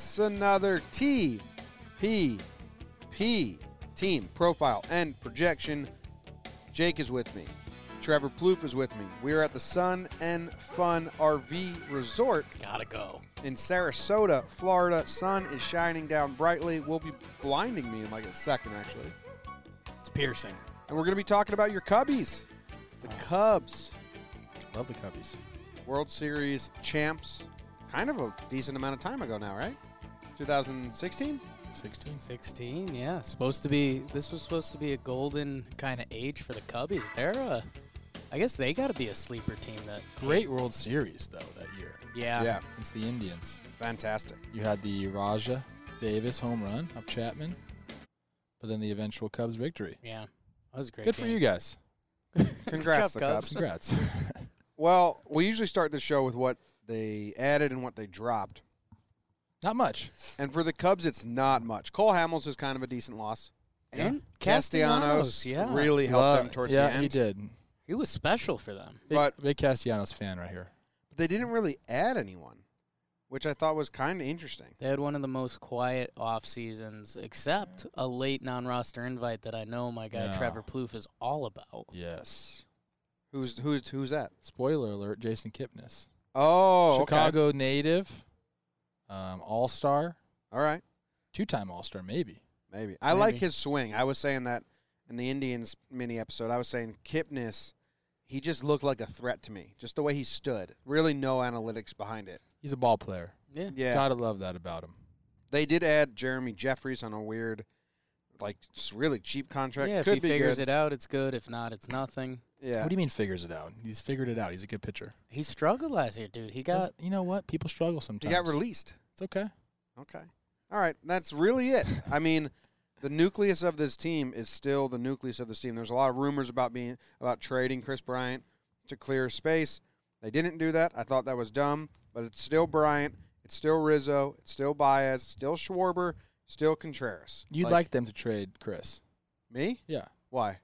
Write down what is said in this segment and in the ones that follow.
it's another T P P team profile and projection. Jake is with me. Trevor Plouffe is with me. We are at the Sun and Fun RV Resort Gotta go. in Sarasota, Florida. Sun is shining down brightly. Will be blinding me in like a second, actually. It's piercing. And we're going to be talking about your Cubbies. The Cubs, Love the Cubbies. World Series champs, kind of a decent amount of time ago now, right? 2016? 16. 16, yeah. Supposed to be. This was supposed to be a golden kind of age for the Cubbies. They're a. I guess they got to be a sleeper team. That Great World Series, though, that year. Yeah. yeah, It's the Indians. fantastic. You had the Rajai Davis home run of Chapman, but then the eventual Cubs victory. Yeah. That was great. Good for you guys. Congrats, the Cubs. Cubs. Congrats. Well, we usually start the show with what they added and what they dropped. Not much. And for the Cubs, it's not much. Cole Hamels is kind of a decent loss. And Castellanos Castellanos, yeah. really helped Well, them towards yeah, the end. he did. He was special for them. Big, But- big Castellanos fan right here. But they didn't really add anyone, which I thought was kind of interesting. They had one of the most quiet off seasons, except a late non-roster invite that I know my guy Yeah. Trevor Plouffe is all about. Yes. Who's who's who's that? Spoiler alert: Jason Kipnis, Oh, okay. Chicago native, um, All Star, All right, two-time All Star, maybe. maybe. I like Maybe. his swing. I was saying that in the Indians mini episode. I was saying Kipnis. He just looked like a threat to me. Just the way he stood. Really, no analytics behind it. He's a ball player. Yeah. Yeah, Gotta love that about him. they did add Jeremy Jeffress on a weird, like, s- really cheap contract. Yeah, if Could he be figures good. it out, it's good. If not, it's nothing. Yeah. What do you mean figures it out? He's figured it out. He's a good pitcher. He struggled last year, dude. He got That's- you know what? People struggle sometimes. he got released. It's okay. Okay. All right. That's really it. I mean, the nucleus of this team is still the nucleus of this team. There's a lot of rumors about being about trading Kris Bryant to clear space. They didn't do that. I thought that was dumb, but it's still Bryant. It's still Rizzo. It's still Baez. Still Schwarber. Still Contreras. You'd like, them to trade Kris. me? Yeah. Why?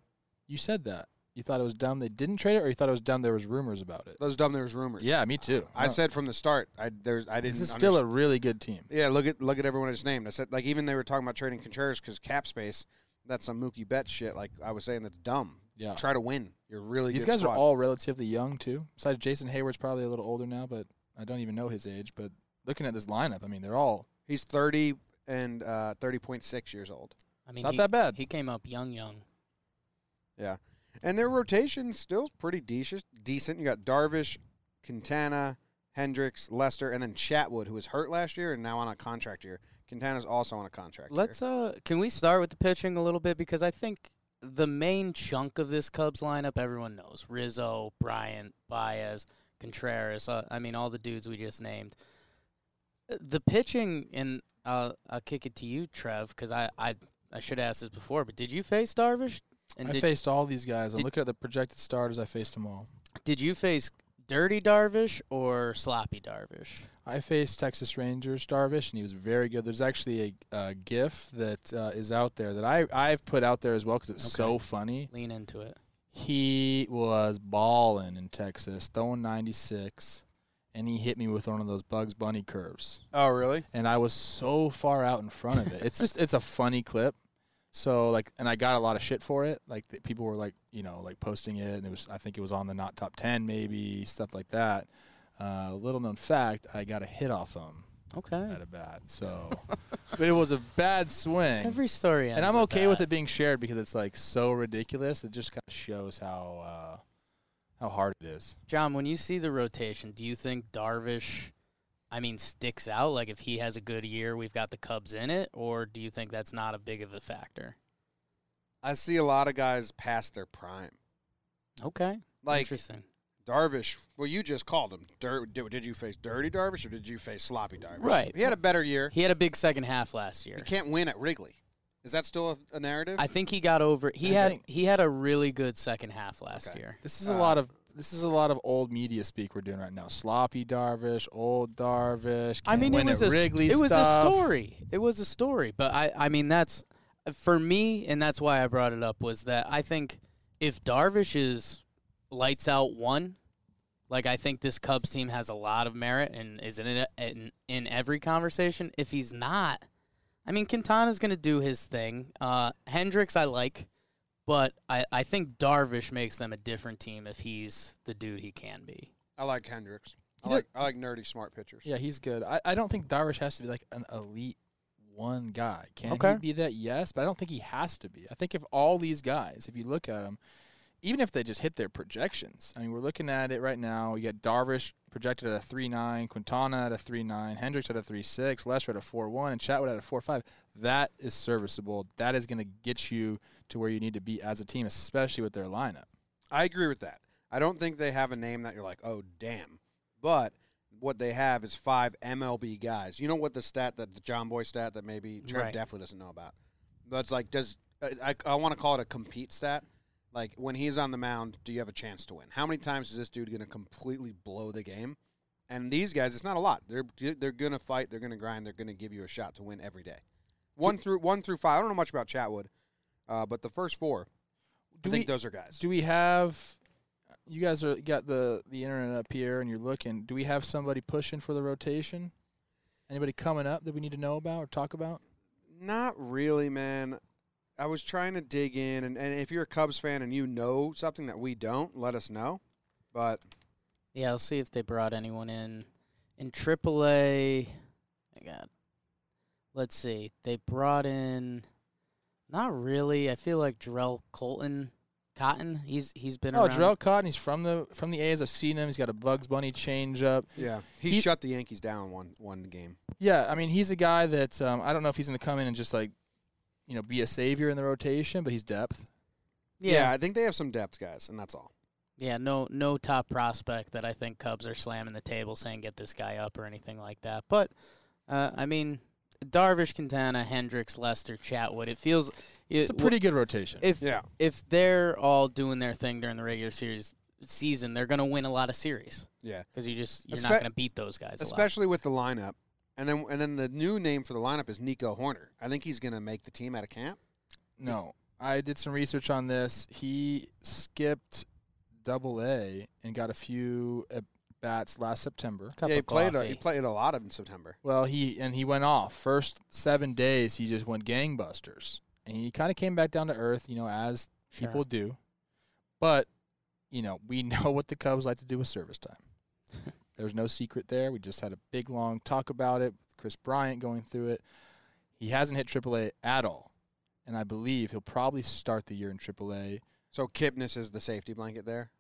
You said that. You thought it was dumb they didn't trade it, or you thought it was dumb there was rumors about it? That was dumb. There was rumors. Yeah, me too. I No. said from the start. I there's I didn't. this is still a underst- really good team. yeah. Look at look at everyone I just named. I said like even they were talking about trading Contreras because cap space. That's some Mookie Bet shit. Like I was saying, that's dumb. Yeah. Try to win. You're really These good guys squad. are all relatively young too. Besides Jason Heyward's probably a little older now, but I don't even know his age. But looking at this lineup, I mean, they're all He's thirty and uh, thirty point six years old. I mean, not he, that bad. he came up young, young. Yeah, and their rotation still pretty decent. You got Darvish, Quintana, Hendricks, Lester, and then Chatwood, who was hurt last year and now on a contract year. Quintana's also on a contract. Let's uh, can we start with the pitching a little bit because I think the main chunk of this Cubs lineup everyone knows Rizzo, Bryant, Baez, Contreras. Uh, I mean, all the dudes we just named. The pitching, and uh, I'll kick it to you, Trev, because I, I I should have asked this before, but did you face Darvish? And I did, faced all these guys. I look at the projected starters. I faced them all. did you face Dirty Darvish or Sloppy Darvish? I faced Texas Rangers Darvish, and he was very good. There's actually a, a GIF that uh, is out there that I I've put out there as well because it's so funny. Lean into it. He was balling in Texas, throwing 96, and he hit me with one of those Bugs Bunny curves. oh, really? and I was so far out in front of it. It's just it's a funny clip. So like, and I got a lot of shit for it. Like the, people were like, you know, like posting it, and it was I think it was on the not top ten maybe stuff like that. Uh, little known fact, I got a hit off him Okay. at a bat. So, but it was a bad swing. Every story ends and I'm okay with that. it being shared because it's like so ridiculous. It just kind of shows how uh, how hard it is. John, when you see the rotation, do you think Darvish, I mean, sticks out? Like if he has a good year, we've got the Cubs in it, or do you think that's not a big of a factor? I see a lot of guys past their prime. Okay, Like interesting. Darvish, well, you just called him. Dir- did, did you face Dirty Darvish or did you face Sloppy Darvish? Right. He had a better year. He had a big second half last year. He can't win at Wrigley. Is that still a, a narrative? I think he got over. He I had think- he had a really good second half last Okay. year. This is a Uh, lot of this is a lot of old media speak we're doing right now. Sloppy Darvish, old Darvish. I mean, it was a Wrigley it was a story. It was a story, but I I mean that's for me, and that's why I brought it up was that I think if Darvish is lights out one, Like I think this Cubs team has a lot of merit and is in it in, in every conversation. If he's not, I mean Quintana's going to do his thing. Uh, Hendricks I like, but I, I think Darvish makes them a different team if he's the dude he can be. I like Hendricks. I like I like nerdy smart pitchers. Yeah, he's good. I, I don't think Darvish has to be like an elite one guy. Can Okay. he be that? Yes, but I don't think he has to be. I think if all these guys, if you look at them, even if they just hit their projections, I mean, we're looking at it right now. You got Darvish projected at a three nine, Quintana at a three nine, Hendricks at a three six, Lester at a four one, and Chatwood at a four five. That is serviceable. That is going to get you to where you need to be as a team, especially with their lineup. I agree with that. I don't think they have a name that you're like, oh damn. But what they have is five MLB guys. You know what the stat that the John Boy stat that maybe Trev Right. definitely doesn't know about. But it's like, does I, I, I want to call it a compete stat. Like when he's on the mound, do you have a chance to win? How many times is this dude going to completely blow the game? And these guys, it's not a lot. They're they're going to fight. They're going to grind. They're going to give you a shot to win every day. One through one through five. I don't know much about Chatwood, uh, but the first four, Do I think we- those are guys. Do we have? You guys are got the the internet up here, and you're looking. Do we have somebody pushing for the rotation? Anybody coming up that we need to know about or talk about? Not really, man. I was trying to dig in, and, and if you're a Cubs fan and you know something that we don't, let us know. But Yeah, I'll see if they brought anyone in in AAA. I got. Let's see. They brought in. Not really. I feel like Jharel Colton, Cotton. He's he's been Oh, around. Jharel Cotton. He's from the from the A's. I've seen him. He's got a Bugs Bunny changeup. yeah, he, He- shut the Yankees down one one game. Yeah, I mean he's a guy that um, I don't know if he's going to come in and just like, you know, be a savior in the rotation, but he's depth. Yeah. I think they have some depth guys, and that's all. Yeah, no no top prospect that I think Cubs are slamming the table saying get this guy up or anything like that. But uh, I mean, Darvish, Quintana, Hendricks, Lester, Chatwood. It feels It's a pretty good rotation. if Yeah, if they're all doing their thing during the regular series season, they're going to win a lot of series yeah, because you just you're Espe- not going to beat those guys. a lot. especially with the lineup, and then and then the new name for the lineup is Nico Hoerner. I think he's going to make the team out of camp. No, I did some research on this. He skipped Double A and got a few at bats last September. Cup yeah, he played a, he played a lot in September. Well, he and he went off first seven days. He just went gangbusters, and he kind of came back down to earth, you know, as Sure. people do. But you know, we know what the Cubs like to do with service time. There's no secret there. We just had a big long talk about it. with Kris Bryant going through it. He hasn't hit AAA at all, and I believe he'll probably start the year in AAA. So Kipnis is the safety blanket there.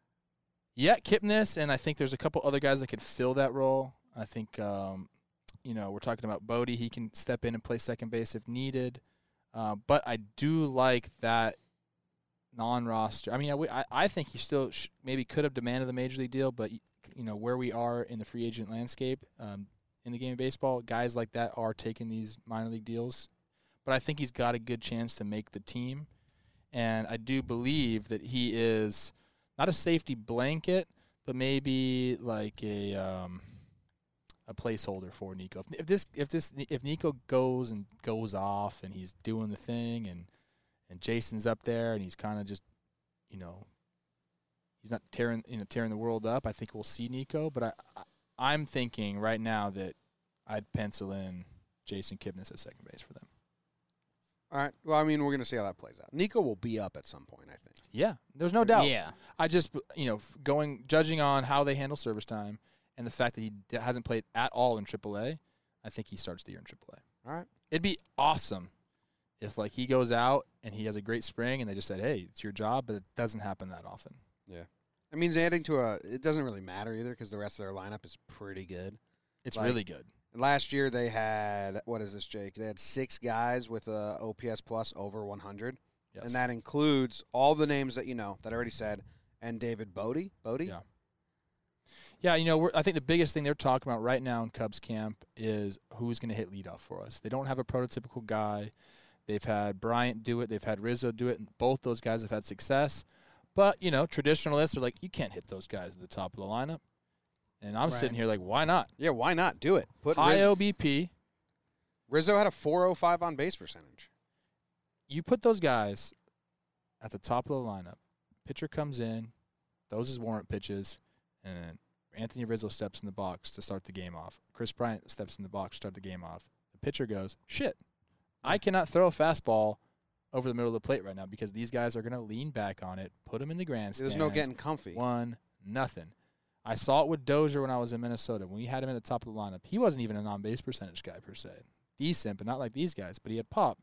Yeah, Kipnis, and I think there's a couple other guys that could fill that role. I think, um, you know, we're talking about Bote. He can step in and play second base if needed. Uh, but I do like that non-roster. I mean, I, I think he still sh- maybe could have demanded the major league deal, but you know where we are in the free agent landscape um, in the game of baseball, guys like that are taking these minor league deals. But I think he's got a good chance to make the team, and I do believe that he is not a safety blanket, but maybe like a um, a placeholder for Nico. If, if this if this if Nico goes and goes off and he's doing the thing and and Jason's up there and he's kind of just you know he's not tearing you know tearing the world up. I think we'll see Nico, but I, I I'm thinking right now that I'd pencil in Jason Kipnis at second base for them. All right. Well, I mean, we're going to see how that plays out. Nico will be up at some point, I think. Yeah, there's no doubt. Yeah, I just you know going judging on how they handle service time and the fact that he hasn't played at all in AAA, I think he starts the year in AAA. All right. It'd be awesome if like he goes out and he has a great spring and they just said, "Hey, it's your job," but it doesn't happen that often. It means adding to a. It doesn't really matter either because the rest of their lineup is pretty good. It's Like- really good. Last year they had what is this, Jake? They had six guys with a OPS plus over 100, Yes. and that includes all the names that you know that I already said, and David Bote. Bote. Yeah. Yeah, you know, we're, I think the biggest thing they're talking about right now in Cubs camp is who's going to hit leadoff for us. They don't have a prototypical guy. They've had Bryant do it. They've had Rizzo do it, and both those guys have had success. But you know, traditionalists are like, you can't hit those guys at the top of the lineup. And I'm Right. sitting here like, why not? Yeah, why not do it? Put High Riz- OBP. Rizzo had a 405 on base percentage. You put those guys at the top of the lineup. Pitcher comes in, those his warrant pitches, and Anthony Rizzo steps in the box to start the game off. Kris Bryant steps in the box to start the game off. The pitcher goes, "Shit, I cannot throw a fastball over the middle of the plate right now because these guys are going to lean back on it, put them in the grandstand. There's no getting comfy. one nothing. I saw it with Dozier when I was in Minnesota. When we had him at the top of the lineup, he wasn't even a non base percentage guy per se. Decent, but not like these guys. But he had pop,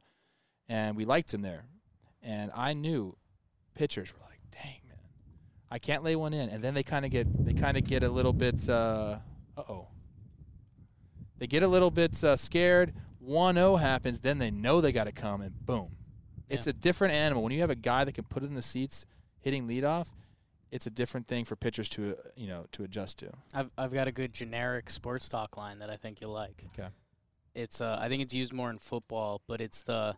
and we liked him there. And I knew pitchers were like, "Dang man, I can't lay one in." And then they kind of get they kind of get a little bit uh oh. They get a little bit uh, scared. 1-0 happens, then they know they got to come, and boom. It's Yeah. a different animal. When you have a guy that can put it in the seats hitting leadoff, it's a different thing for pitchers to uh, you know to adjust to. I've I've got a good generic sports talk line that I think you'll like. Okay. It's uh I think it's used more in football, but it's the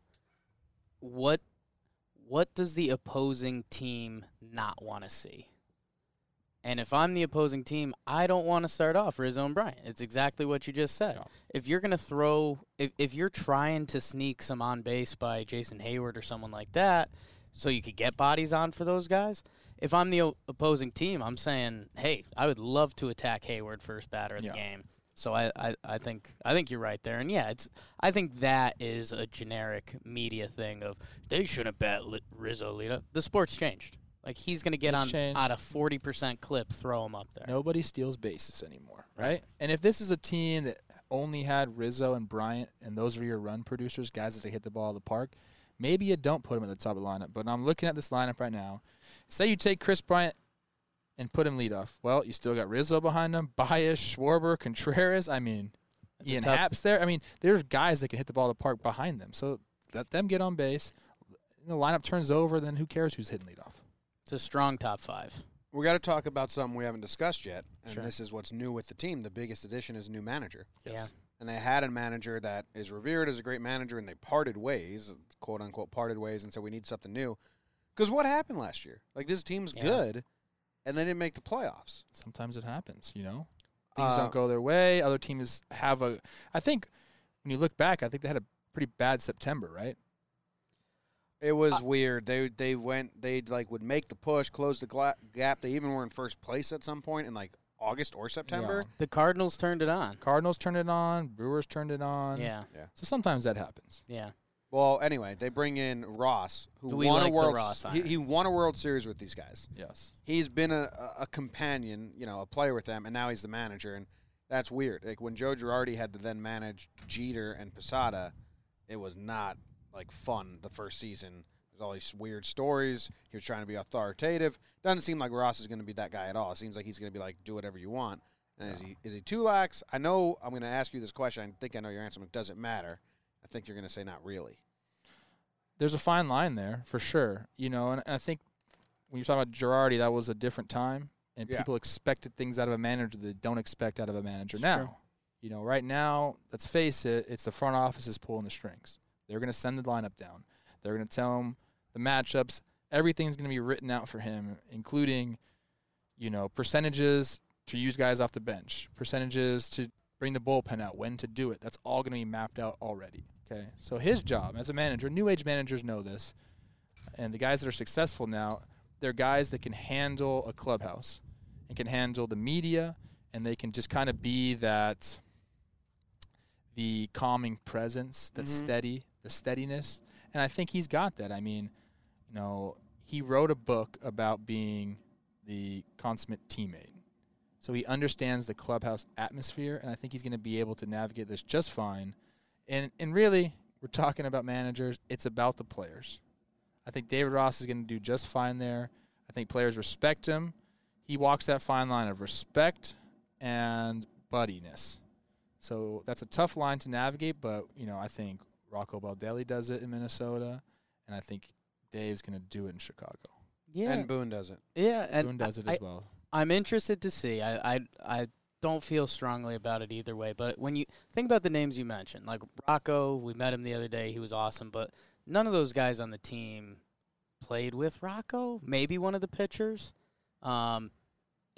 what what does the opposing team not want to see? And if I'm the opposing team, I don't want to start off Rizzo and Bryant. It's exactly what you just said. Yeah. If you're gonna throw, if if you're trying to sneak some on base by Jason Heyward or someone like that, so you could get bodies on for those guys. If I'm the o- opposing team, I'm saying, hey, I would love to attack Heyward first batter of the game. So I, I, I think I think you're right there, and yeah, it's I think that is a generic media thing of they shouldn't bet Rizzo Lita. The sport's changed. Like he's gonna get It's on changed. at a forty percent clip, throw him up there. Nobody steals bases anymore, right? And if this is a team that only had Rizzo and Bryant, and those are your run producers, guys that can hit the ball of the park, maybe you don't put them at the top of the lineup. But I'm looking at this lineup right now. Say you take Kris Bryant and put him lead off. Well, you still got Rizzo behind him, Baez, Schwarber, Contreras. I mean, It's a Ian tough- Happ's there. I mean, there's guys that can hit the ball of the park behind them. So let them get on base. The lineup turns over, then who cares who's hitting leadoff? It's a strong top five. We got to talk about something we haven't discussed yet, and Sure. this is what's new with the team. The biggest addition is new manager. Yeah. And they had a manager that is revered as a great manager, and they parted ways, quote unquote, parted ways, and said we need something new. Because what happened last year? Like this team's Yeah. good, and they didn't make the playoffs. sometimes it happens, you know. Things Uh, don't go their way. Other teams have a. I think when you look back, I think they had a pretty bad September, right? It was Uh, weird. They they went they like would make the push, close the gla- gap. They even were in first place at some point in like August or September. Yeah. The Cardinals turned it on. Cardinals turned it on. Brewers turned it on. Yeah, So sometimes that happens. yeah. Well, anyway, they bring in Ross, who Do we won like a world. Ross he, he won a World Series with these guys. Yes. He's been a, a- a companion, you know, a player with them, and now he's the manager, and that's weird. Like when Joe Girardi had to then manage Jeter and Posada, it was not like fun the first season. There's all these weird stories. He was trying to be authoritative. Doesn't seem like Ross is going to be that guy at all. It seems like he's going to be like, do whatever you want. And is he is he too lax? I know I'm going to ask you this question. I think I know your answer, but does it matter? I think you're going to say not really. There's a fine line there for sure. You know, and, I think when you're talking about Girardi, that was a different time, and Yeah. people expected things out of a manager that they don't expect out of a manager It's now. true. You know, right now, let's face it, it's the front office is pulling the strings. They're going to send the lineup down. They're going to tell him the matchups. Everything's going to be written out for him, including, you know, percentages to use guys off the bench, percentages to bring the bullpen out, when to do it. That's all going to be mapped out already. Okay, so his job as a manager, new age managers know this, and the guys that are successful now, they're guys that can handle a clubhouse and can handle the media, and they can just kind of be that the calming presence, that Mhm. steady, the steadiness, and I think he's got that. I mean, you know, he wrote a book about being the consummate teammate. So he understands the clubhouse atmosphere, and I think he's going to be able to navigate this just fine. And and really, we're talking about managers. It's about the players. I think David Ross is going to do just fine there. I think players respect him. He walks that fine line of respect and buddiness. So that's a tough line to navigate, but you know I think Rocco Baldelli does it in Minnesota, and I think Dave's going to do it in Chicago. Yeah, And Boone does it. yeah, and Boone does it I, as well. I'm interested to see. I, I I don't feel strongly about it either way. But when you think about the names you mentioned, like Rocco, we met him the other day. He was awesome, but none of those guys on the team played with Rocco. Maybe one of the pitchers. Um,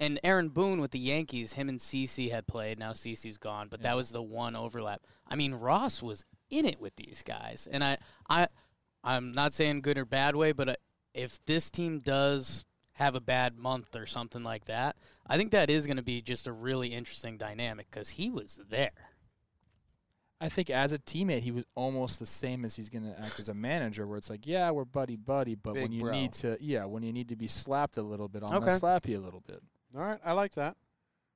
and Aaron Boone with the Yankees, him and CC had played. Now CC's gone, but Yeah. that was the one overlap. I mean, Ross was in it with these guys, and I, I, I'm not saying good or bad way, but uh, if this team does have a bad month or something like that. I think that is going to be just a really interesting dynamic because he was there. I think as a teammate, he was almost the same as he's going to act as a manager, where it's like, yeah, we're buddy buddy, but when you bro. need to, yeah, when you need to be slapped a little bit, I'm Okay. gonna slap you a little bit. All right, I like that.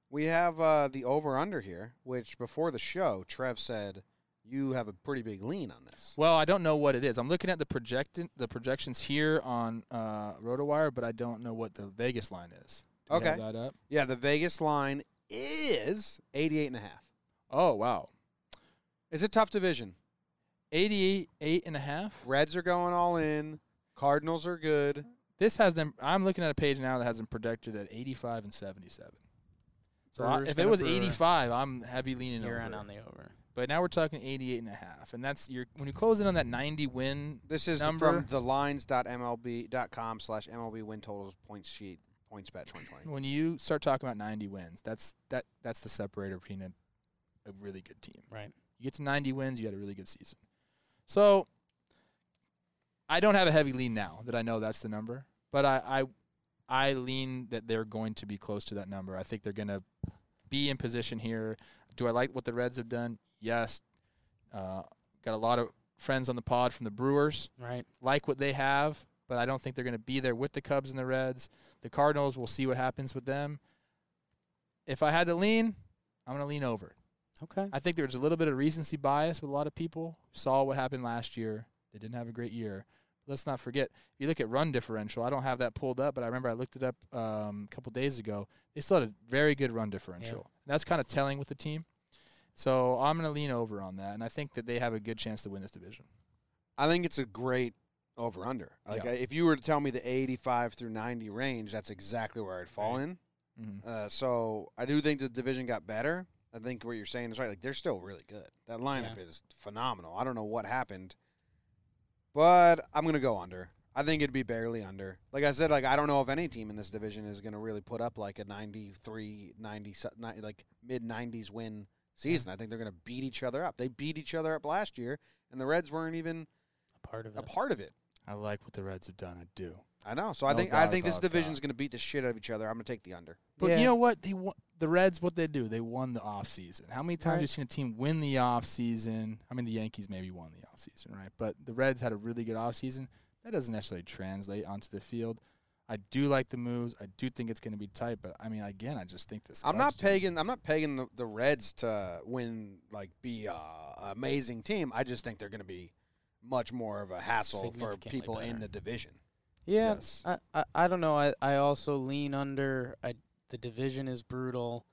We have uh, the over under here, which before the show, Trev said you have a pretty big lean on this. Well, I don't know what it is. I'm looking at the project the projections here on uh, RotoWire, but I don't know what the Vegas line is. Do Okay. that up. Yeah, the Vegas line is 88 and a half. Oh wow, is it tough division. 88 eight and a half. Reds are going all in. Cardinals are good. This has them. I'm looking at a page now that has them projected at 85 and 77. So I, if it was brewer. 85, I'm heavy leaning You're over. in on the over. But now we're talking 88 and a half, and that's your when you close in on that 90 win. This is Number? from thelines.mlb.com slash MLB win totals points sheet points bet 2020. When you start talking about 90 wins, that's that that's the separator between a, a really good team. Right. You get to 90 wins, you had a really good season. So I don't have a heavy lean now that I know that's the number, but I I, I lean that they're going to be close to that number. I think they're going to be in position here. Do I like what the Reds have done? Yes. Uh, got a lot of friends on the pod from the Brewers. Right. Like what they have, but I don't think they're going to be there with the Cubs and the Reds. The Cardinals, we'll see what happens with them. If I had to lean, I'm going to lean over. Okay. I think there's a little bit of recency bias with a lot of people. Saw what happened last year. They didn't have a great year. Let's not forget. If you look at run differential, I don't have that pulled up, but I remember I looked it up um, a couple days ago. They still had a very good run differential. That's kind of telling with the team. So I'm going to lean over on that, and I think that they have a good chance to win this division. I think it's a great over under. Like Yeah. If you were to tell me the 85 through 90 range, that's exactly where I'd fall Right. in. Mm-hmm. Uh, so I do think the division got better. I think what you're saying is right. Like they're still really good. That lineup is phenomenal. I don't know what happened, but I'm gonna go under. I think it'd be barely under. Like I said, like I don't know if any team in this division is gonna really put up like a 93, 90, like mid 90s win season. I think they're gonna beat each other up. They beat each other up last year, and the Reds weren't even A part of it. a part of it. I like what the Reds have done. I do. I know. So I No think I doubt think this about that. division's gonna beat the shit out of each other. I'm gonna take the under. But Yeah. you know what? They won, the Reds. What they do? They won the off season. How many times Right. have you seen a team win the off season? I mean, the Yankees maybe won the off season, right? But the Reds had a really good off season. That doesn't necessarily translate onto the field. I do like the moves. I do think it's going to be tight. But I mean, again, I just think this. I'm Cubs not team- pegging. I'm not pegging the, the Reds to win, like be a amazing team. I just think they're going to be much more of a hassle for Significantly people in better. the division. Yeah, Yes. I, I I don't know. I, I also lean under. I the division is brutal.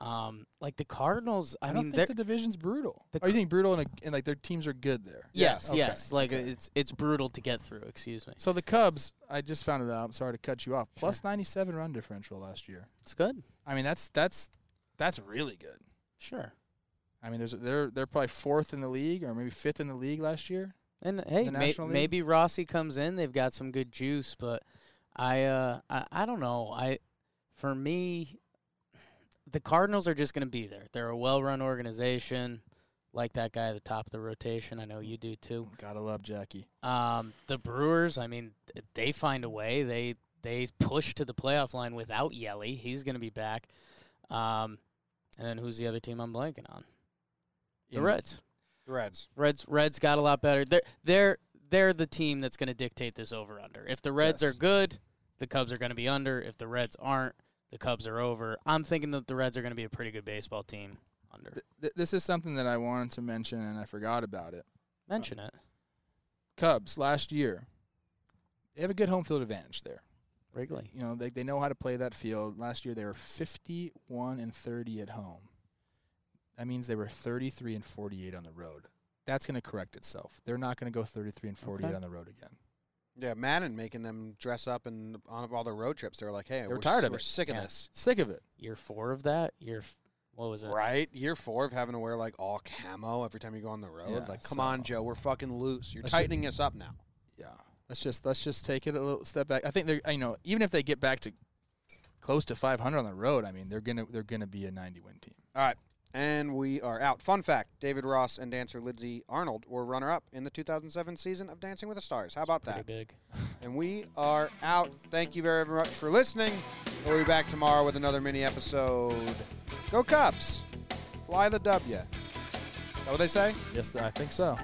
Um, like the Cardinals. I, I, mean, don't they're think the division's brutal. the oh, you think brutal and, a, and like their teams are good there? yes, Okay, yes. Like okay. it's it's brutal to get through. Excuse me. So the Cubs, I just found it out. I'm sorry to cut you off. Sure. Plus 97 run differential last year. It's good. I mean, that's that's that's really good. Sure. I mean, there's they're they're probably fourth in the league or maybe fifth in the league last year. And hey, may, maybe Rossi comes in. They've got some good juice, but I uh I, I don't know. I for me, the Cardinals are just going to be there. They're a well-run organization. Like that guy at the top of the rotation. I know you do too. Gotta love Jackie. Um, the Brewers, I mean, they find a way. They they push to the playoff line without Yeli. He's going to be back. Um, and then who's the other team I'm blanking on? The In- Reds. The Reds. Reds Reds got a lot better. They're they're they're the team that's going to dictate this over under. If the Reds Yes. are good, the Cubs are going to be under. If the Reds aren't, the Cubs are over. I'm thinking that the Reds are going to be a pretty good baseball team under. Th- th- this is something that I wanted to mention and I forgot about it. Mention it. Cubs last year, they have a good home field advantage there. Wrigley. You know, they they know how to play that field. Last year they were 51 and 30 at home. That means they were 33 and 48 on the road. That's going to correct itself. They're not going to go 33 and 48 Okay. on the road again. Yeah, Maddon making them dress up and on all their road trips. They're like, hey, They were we're tired s- of we're it. sick of Yeah. this. Sick of it. Year four of that. Year f- what was it? Right, year four of having to wear like all camo every time you go on the road. Yeah, like, come on, Joe, we're fucking loose. You're Let's ju- tightening us up now. Yeah. Let's just let's just take it a little step back. I think they're you know even if they get back to close to 500 on the road, I mean they're gonna they're gonna be a 90 win team. All right, And we are out. Fun fact David Ross and dancer Lindsay Arnold were runner up in the 2007 season of Dancing with the Stars. How about Pretty that? big. And we are out. Thank you very much for listening. We'll be back tomorrow with another mini episode. Go Cubs! Fly the W. Is that what they say? Yes, I think so.